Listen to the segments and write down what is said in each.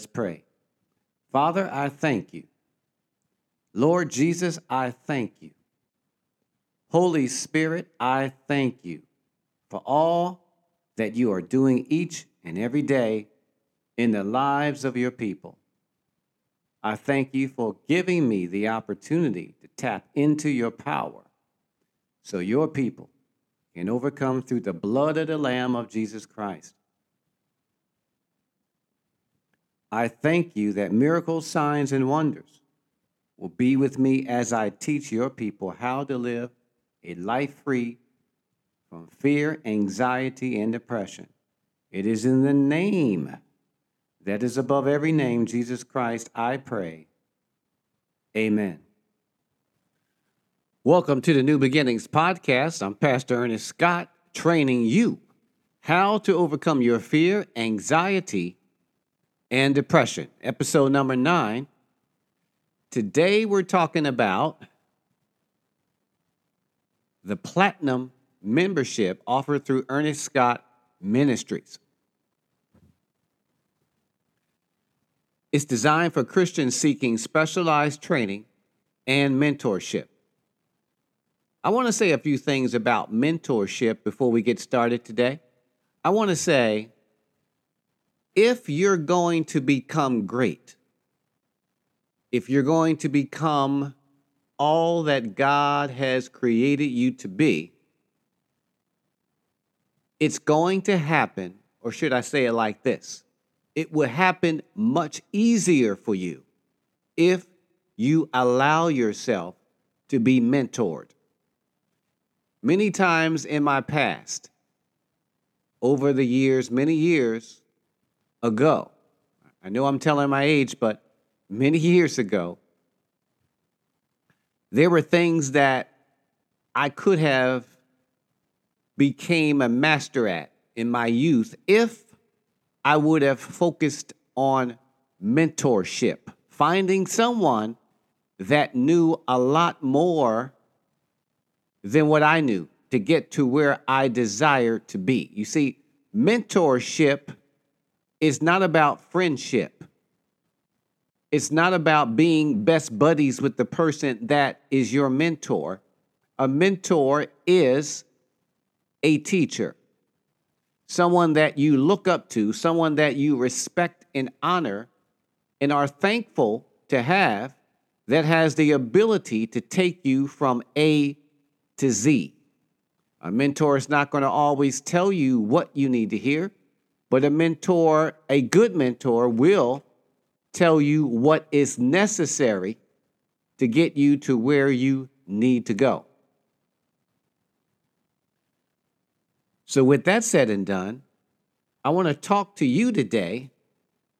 Let's pray. Father, I thank you. Lord Jesus, I thank you. Holy Spirit, I thank you for all that you are doing each and every day in the lives of your people. I thank you for giving me the opportunity to tap into your power so your people can overcome through the blood of the Lamb of Jesus Christ. I thank you that miracles, signs, and wonders will be with me as I teach your people how to live a life free from fear, anxiety, and depression. It is in the name that is above every name, Jesus Christ, I pray. Amen. Welcome to the New Beginnings Podcast. I'm Pastor Ernest Scott, training you how to overcome your fear, anxiety, and depression. Episode number nine. Today we're talking about the Platinum membership offered through Ernest Scott Ministries. It's designed for Christians seeking specialized training and mentorship. I want to say a few things about mentorship before we get started today. I want to say if you're going to become great, if you're going to become all that God has created you to be, it's going to happen, or should I say it like this? It will happen much easier for you if you allow yourself to be mentored. Many times in my past, over the years, many years ago, I know I'm telling my age, but many years ago, there were things that I could have became a master at in my youth if I would have focused on mentorship, finding someone that knew a lot more than what I knew to get to where I desired to be. You see, mentorship is not about friendship. It's not about being best buddies with the person that is your mentor. A mentor is a teacher, someone that you look up to, someone that you respect and honor and are thankful to have that has the ability to take you from A to Z. A mentor is not going to always tell you what you need to hear, but a mentor, a good mentor, will tell you what is necessary to get you to where you need to go. So, with that said and done, I want to talk to you today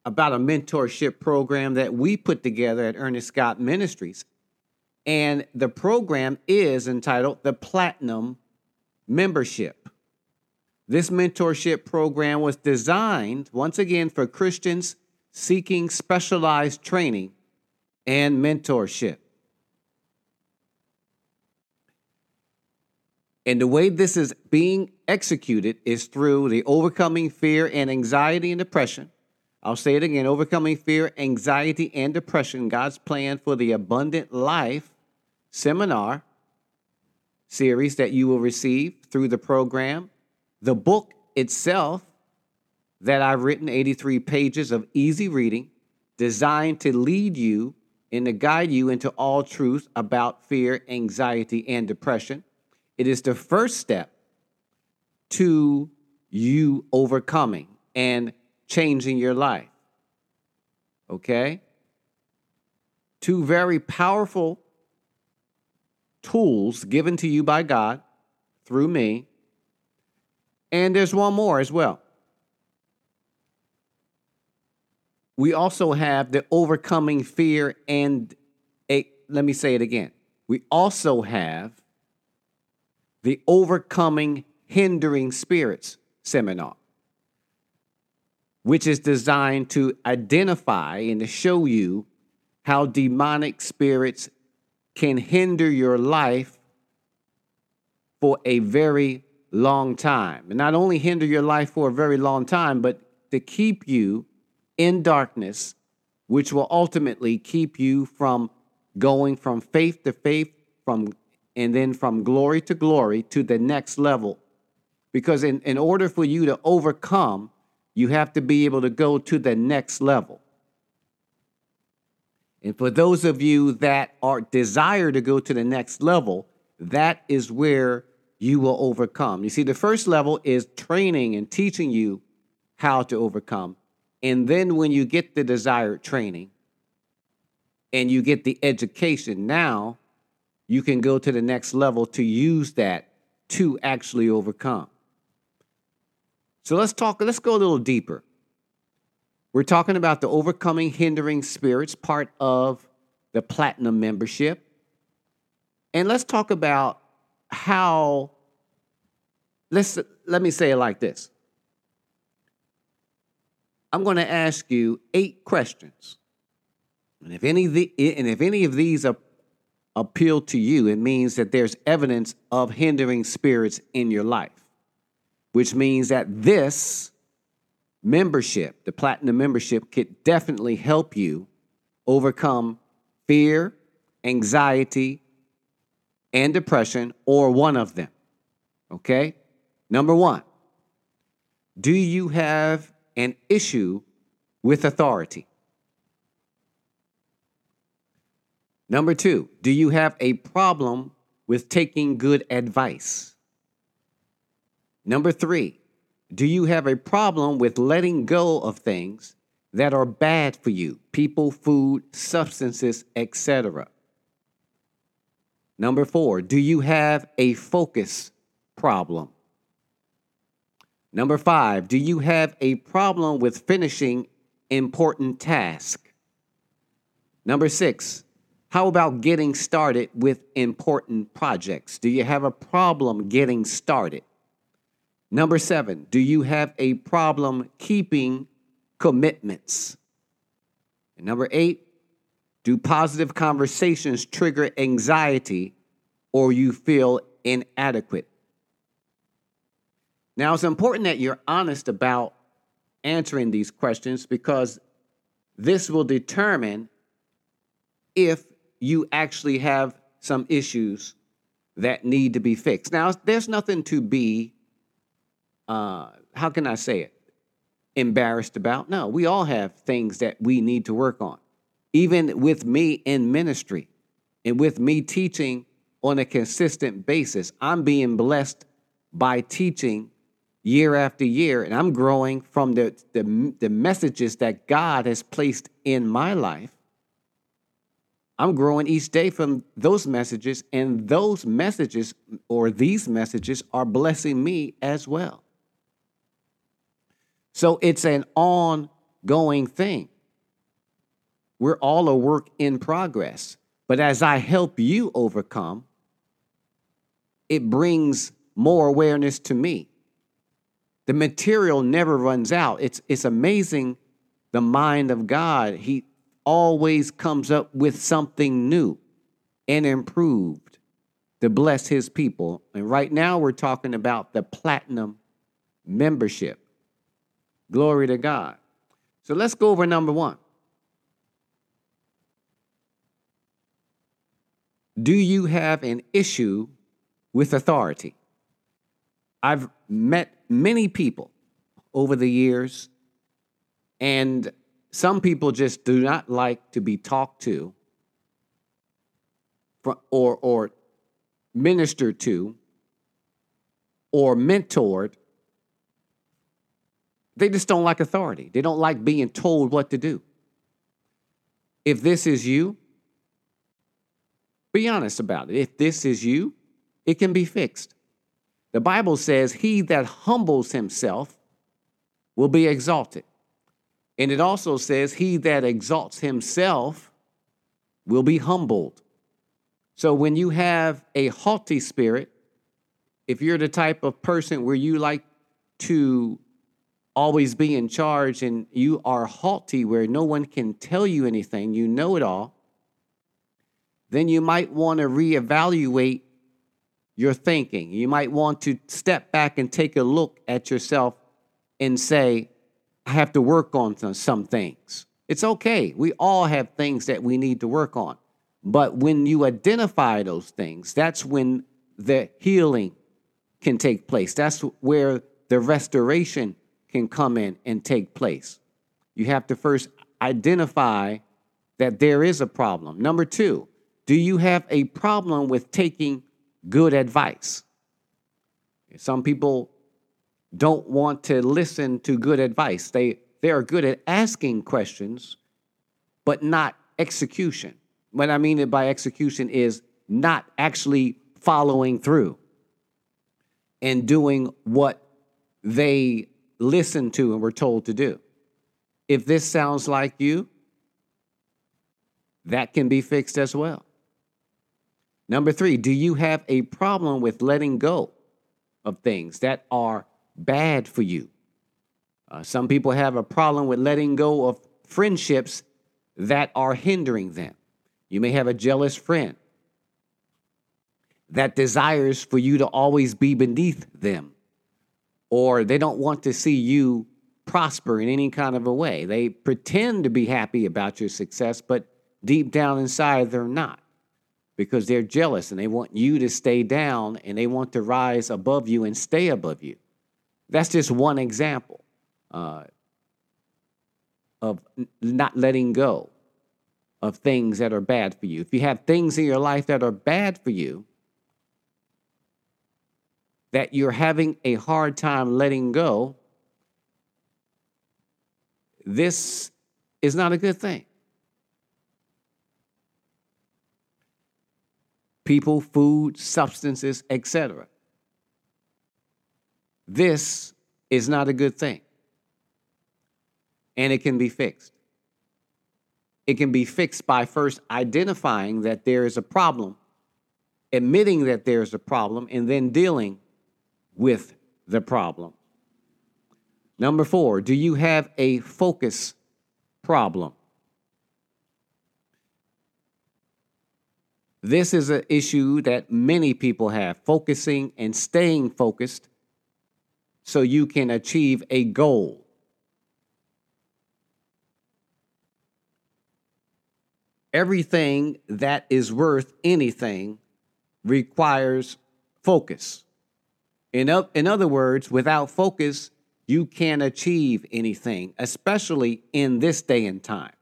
about a mentorship program that we put together at Ernest Scott Ministries. And the program is entitled the Platinum Membership. This mentorship program was designed, once again, for Christians seeking specialized training and mentorship. And the way this is being executed is through the overcoming fear and anxiety and depression. I'll say it again overcoming fear, anxiety, and depression, God's plan for the abundant life seminar series that you will receive through the program. The book itself that I've written, 83 pages of easy reading, designed to lead you and to guide you into all truth about fear, anxiety, and depression. It is the first step to you overcoming and changing your life. Okay? Two very powerful tools given to you by God through me. And there's one more as well. We also have the overcoming fear and a, let me say it again. We also have the Overcoming Hindering Spirits seminar, which is designed to identify and to show you how demonic spirits can hinder your life for a very long time. And not only hinder your life for a very long time, but to keep you in darkness, which will ultimately keep you from going from faith to faith, from and then from glory to glory to the next level. Because in, in order for you to overcome, you have to be able to go to the next level. And for those of you that are desire to go to the next level, that is where you will overcome. You see, the first level is training and teaching you how to overcome. And then when you get the desired training and you get the education, now you can go to the next level to use that to actually overcome. So let's talk, let's go a little deeper. We're talking about the overcoming hindering spirits, part of the platinum membership. And let's talk about how let's let me say it like this. I'm going to ask you eight questions. And if any of the, and if any of these appeal to you, it means that there's evidence of hindering spirits in your life, which means that this membership, the platinum membership, could definitely help you overcome fear, anxiety, and depression, or one of them. Okay? Number one, do you have an issue with authority? Number two, do you have a problem with taking good advice? Number three, do you have a problem with letting go of things that are bad for you? People, food, substances, etc. Number four, do you have a focus problem? Number five, do you have a problem with finishing important tasks? Number six, how about getting started with important projects? Do you have a problem getting started? Number seven, do you have a problem keeping commitments? And number eight, do positive conversations trigger anxiety or you feel inadequate? Now, it's important that you're honest about answering these questions because this will determine if you actually have some issues that need to be fixed. Now, there's nothing to be, uh, how can I say it, embarrassed about. No, we all have things that we need to work on. Even with me in ministry and with me teaching on a consistent basis, I'm being blessed by teaching year after year, and I'm growing from the, the, the messages that God has placed in my life I'm growing each day from those messages, and those messages or these messages are blessing me as well. So it's an ongoing thing. We're all a work in progress. But as I help you overcome, it brings more awareness to me. The material never runs out. It's, it's amazing the mind of God. He, always comes up with something new and improved to bless his people. And right now we're talking about the platinum membership. Glory to God. So let's go over number one. Do you have an issue with authority? I've met many people over the years, and some people just do not like to be talked to or, or ministered to or mentored. They just don't like authority. They don't like being told what to do. If this is you, be honest about it. If this is you, it can be fixed. The Bible says, He that humbles himself will be exalted. And it also says, He that exalts himself will be humbled. So when you have a haughty spirit, if you're the type of person where you like to always be in charge and you are haughty where no one can tell you anything, you know it all, then you might want to reevaluate your thinking. You might want to step back and take a look at yourself and say, I have to work on some, things. It's okay. We all have things that we need to work on. But when you identify those things, that's when the healing can take place. That's where the restoration can come in and take place. You have to first identify that there is a problem. Number two, do you have a problem with taking good advice? Some people don't want to listen to good advice. They, they are good at asking questions, but not execution. What I mean by execution is not actually following through and doing what they listen to and were told to do. If this sounds like you, that can be fixed as well. Number three, do you have a problem with letting go of things that are bad for you? Uh, some people have a problem with letting go of friendships that are hindering them. You may have a jealous friend that desires for you to always be beneath them, or they don't want to see you prosper in any kind of a way. They pretend to be happy about your success, but deep down inside, they're not because they're jealous and they want you to stay down and they want to rise above you and stay above you. That's just one example uh, of not letting go of things that are bad for you. If you have things in your life that are bad for you, that you're having a hard time letting go, this is not a good thing. People, food, substances, etc. This is not a good thing. And it can be fixed. It can be fixed by first identifying that there is a problem, admitting that there's a problem, and then dealing with the problem. Number four, do you have a focus problem? This is an issue that many people have focusing and staying focused so you can achieve a goal. Everything that is worth anything requires focus. In, in other words, without focus, you can't achieve anything, especially in this day and time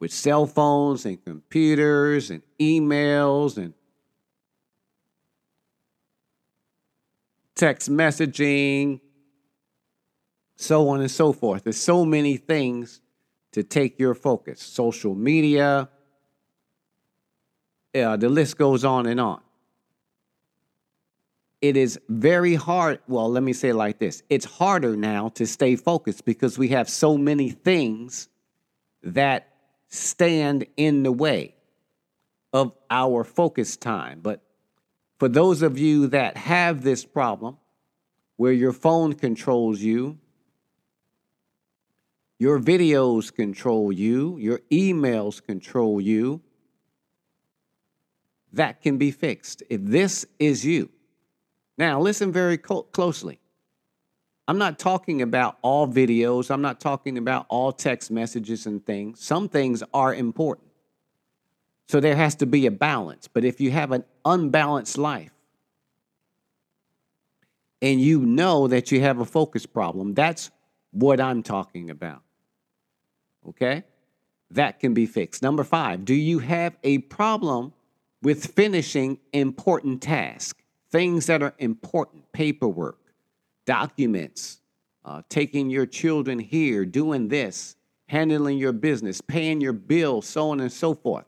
with cell phones and computers and emails and text messaging, so on and so forth. There's so many things to take your focus social media, uh, the list goes on and on it is very hard. Well, let me say it like this it's harder now to stay focused because we have so many things that stand in the way of our focus time. But for those of you that have this problem where your phone controls you, your videos control you, your emails control you, that can be fixed. If this is you, now, listen very co- closely. I'm not talking about all videos, I'm not talking about all text messages and things. Some things are important. So there has to be a balance. But if you have an unbalanced life and you know that you have a focus problem, that's what I'm talking about. Okay? That can be fixed. Number five, do you have a problem with finishing important tasks? things that are important, paperwork, documents, uh, taking your children here, doing this, handling your business, paying your bills, so on and so forth.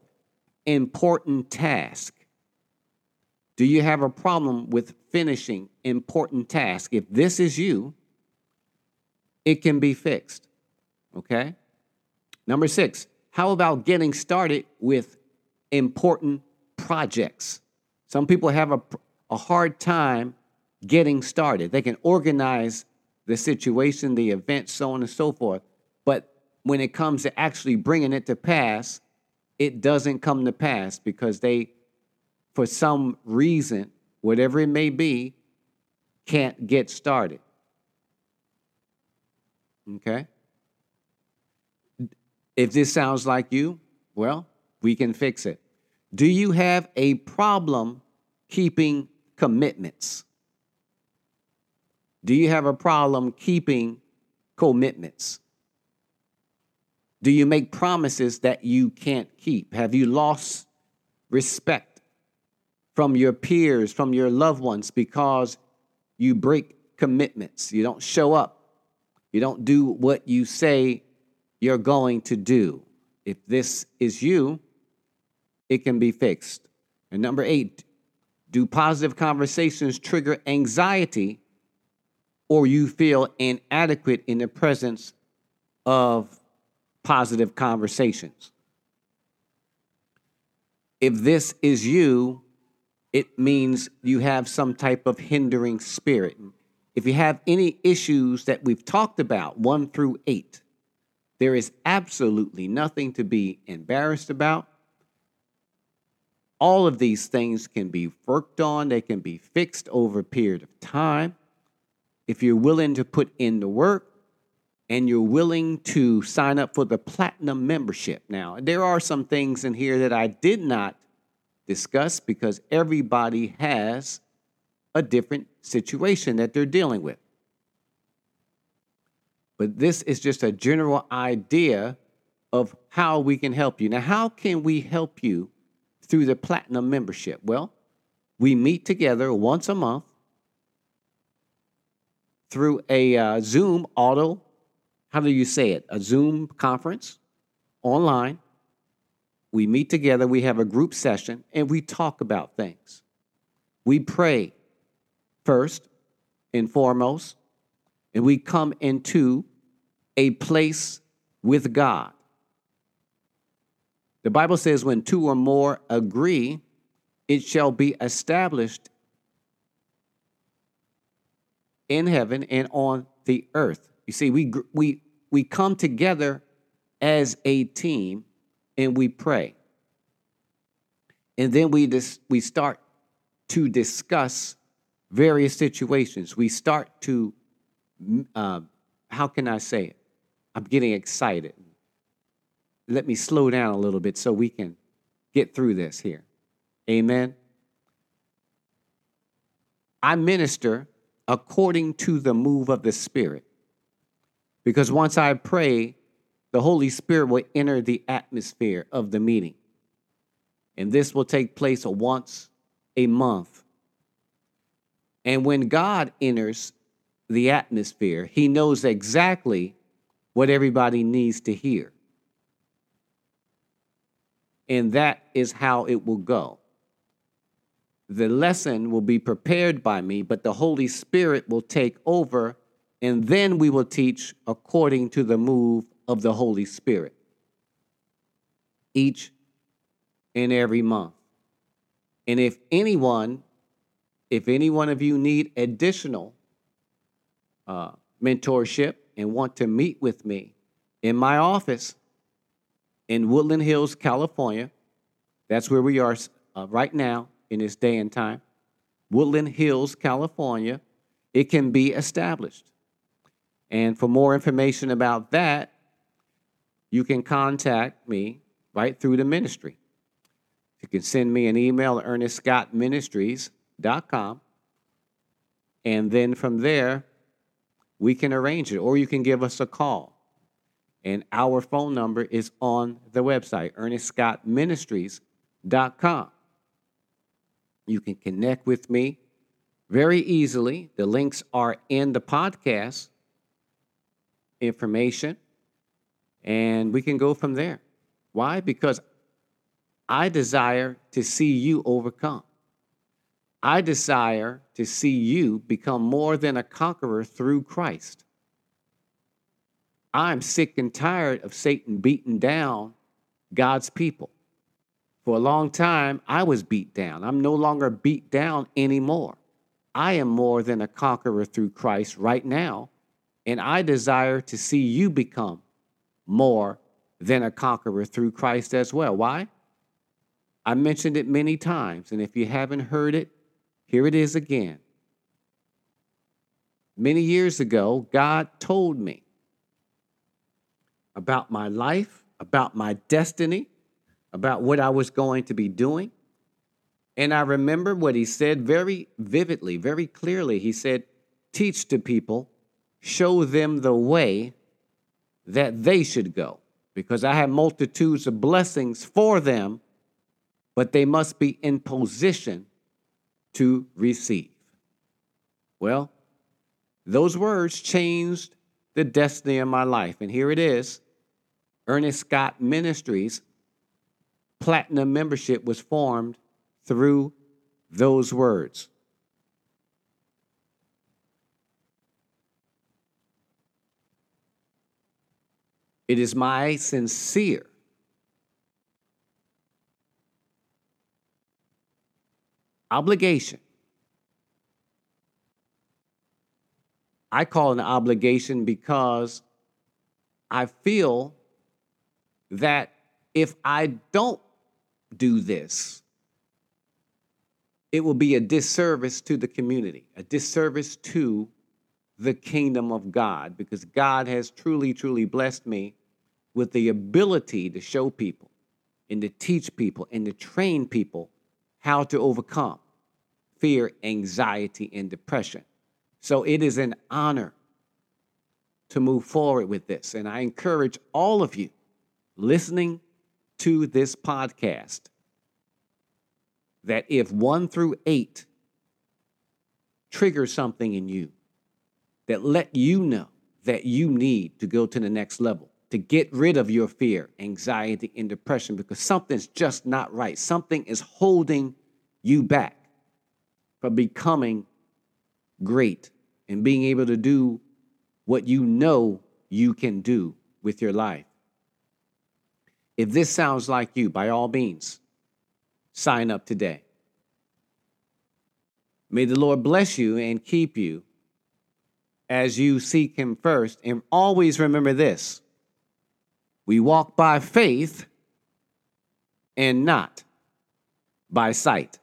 Important task. Do you have a problem with finishing important task? If this is you, it can be fixed. Okay? Number six, how about getting started with important projects? Some people have a, a hard time getting started. They can organize the situation, the event, so on and so forth. But when it comes to actually bringing it to pass, it doesn't come to pass because they, for some reason, whatever it may be, can't get started. Okay? If this sounds like you, well, we can fix it. Do you have a problem keeping commitments? Do you have a problem keeping commitments? Do you make promises that you can't keep? Have you lost respect from your peers, from your loved ones because you break commitments? You don't show up. You don't do what you say you're going to do. If this is you, it can be fixed. And number eight, do positive conversations trigger anxiety or you feel inadequate in the presence of positive conversations? If this is you, it means you have some type of hindering spirit. If you have any issues that we've talked about, one through eight, there is absolutely nothing to be embarrassed about. All of these things can be worked on, they can be fixed over a period of time. If you're willing to put in the work and you're willing to sign up for the platinum membership. Now, there are some things in here that I did not discuss because everybody has a different situation that they're dealing with. But this is just a general idea of how we can help you. Now, how can we help you through the platinum membership? Well, we meet together once a month through a uh, Zoom auto, how do you say it? A Zoom conference online. We meet together, we have a group session, and we talk about things. We pray first and foremost, and we come into a place with God. The Bible says, when two or more agree, it shall be established in heaven and on the earth. You see, we, we, we come together as a team and we pray. And then we, dis- we start to discuss various situations. We start to, uh, how can I say it? I'm getting excited. Let me slow down a little bit so we can get through this here. Amen. I minister according to the move of the Spirit. Because once I pray, the Holy Spirit will enter the atmosphere of the meeting. And this will take place once a month. And when God enters the atmosphere, he knows exactly what everybody needs to hear. And that is how it will go. The lesson will be prepared by me, but the Holy Spirit will take over, and then we will teach according to the move of the Holy Spirit each and every month. And if anyone, if any one of you need additional uh, mentorship, and want to meet with me in my office in Woodland Hills, California, that's where we are uh, right now in this day and time, Woodland Hills, California, it can be established. And for more information about that, you can contact me right through the ministry. You can send me an email at ernestscottministries.com. And then from there, we can arrange it, or you can give us a call. And our phone number is on the website, ernestscottministries.com. You can connect with me very easily. The links are in the podcast information, and we can go from there. Why? Because I desire to see you overcome. I desire to see you become more than a conqueror through Christ. I'm sick and tired of Satan beating down God's people. For a long time, I was beat down. I'm no longer beat down anymore. I am more than a conqueror through Christ right now, and I desire to see you become more than a conqueror through Christ as well. Why? I mentioned it many times, and if you haven't heard it, here it is again. Many years ago, God told me about my life, about my destiny, about what I was going to be doing. And I remember what he said very vividly, very clearly. He said, Teach to people, show them the way that they should go, because I have multitudes of blessings for them, but they must be in position to receive. Well, those words changed the destiny of my life. And here it is Ernest Scott Ministries platinum membership was formed through those words. It is my sincere obligation. I call it an obligation because I feel that if I don't do this, it will be a disservice to the community, a disservice to the kingdom of God, because God has truly, truly blessed me with the ability to show people and to teach people and to train people how to overcome fear, anxiety, and depression. So it is an honor to move forward with this. And I encourage all of you listening to this podcast that if one through eight trigger something in you that let you know that you need to go to the next level, to get rid of your fear, anxiety, and depression because something's just not right. Something is holding you back from becoming great and being able to do what you know you can do with your life. If this sounds like you, by all means, sign up today. May the Lord bless you and keep you as you seek Him first. And always remember this we walk by faith and not by sight.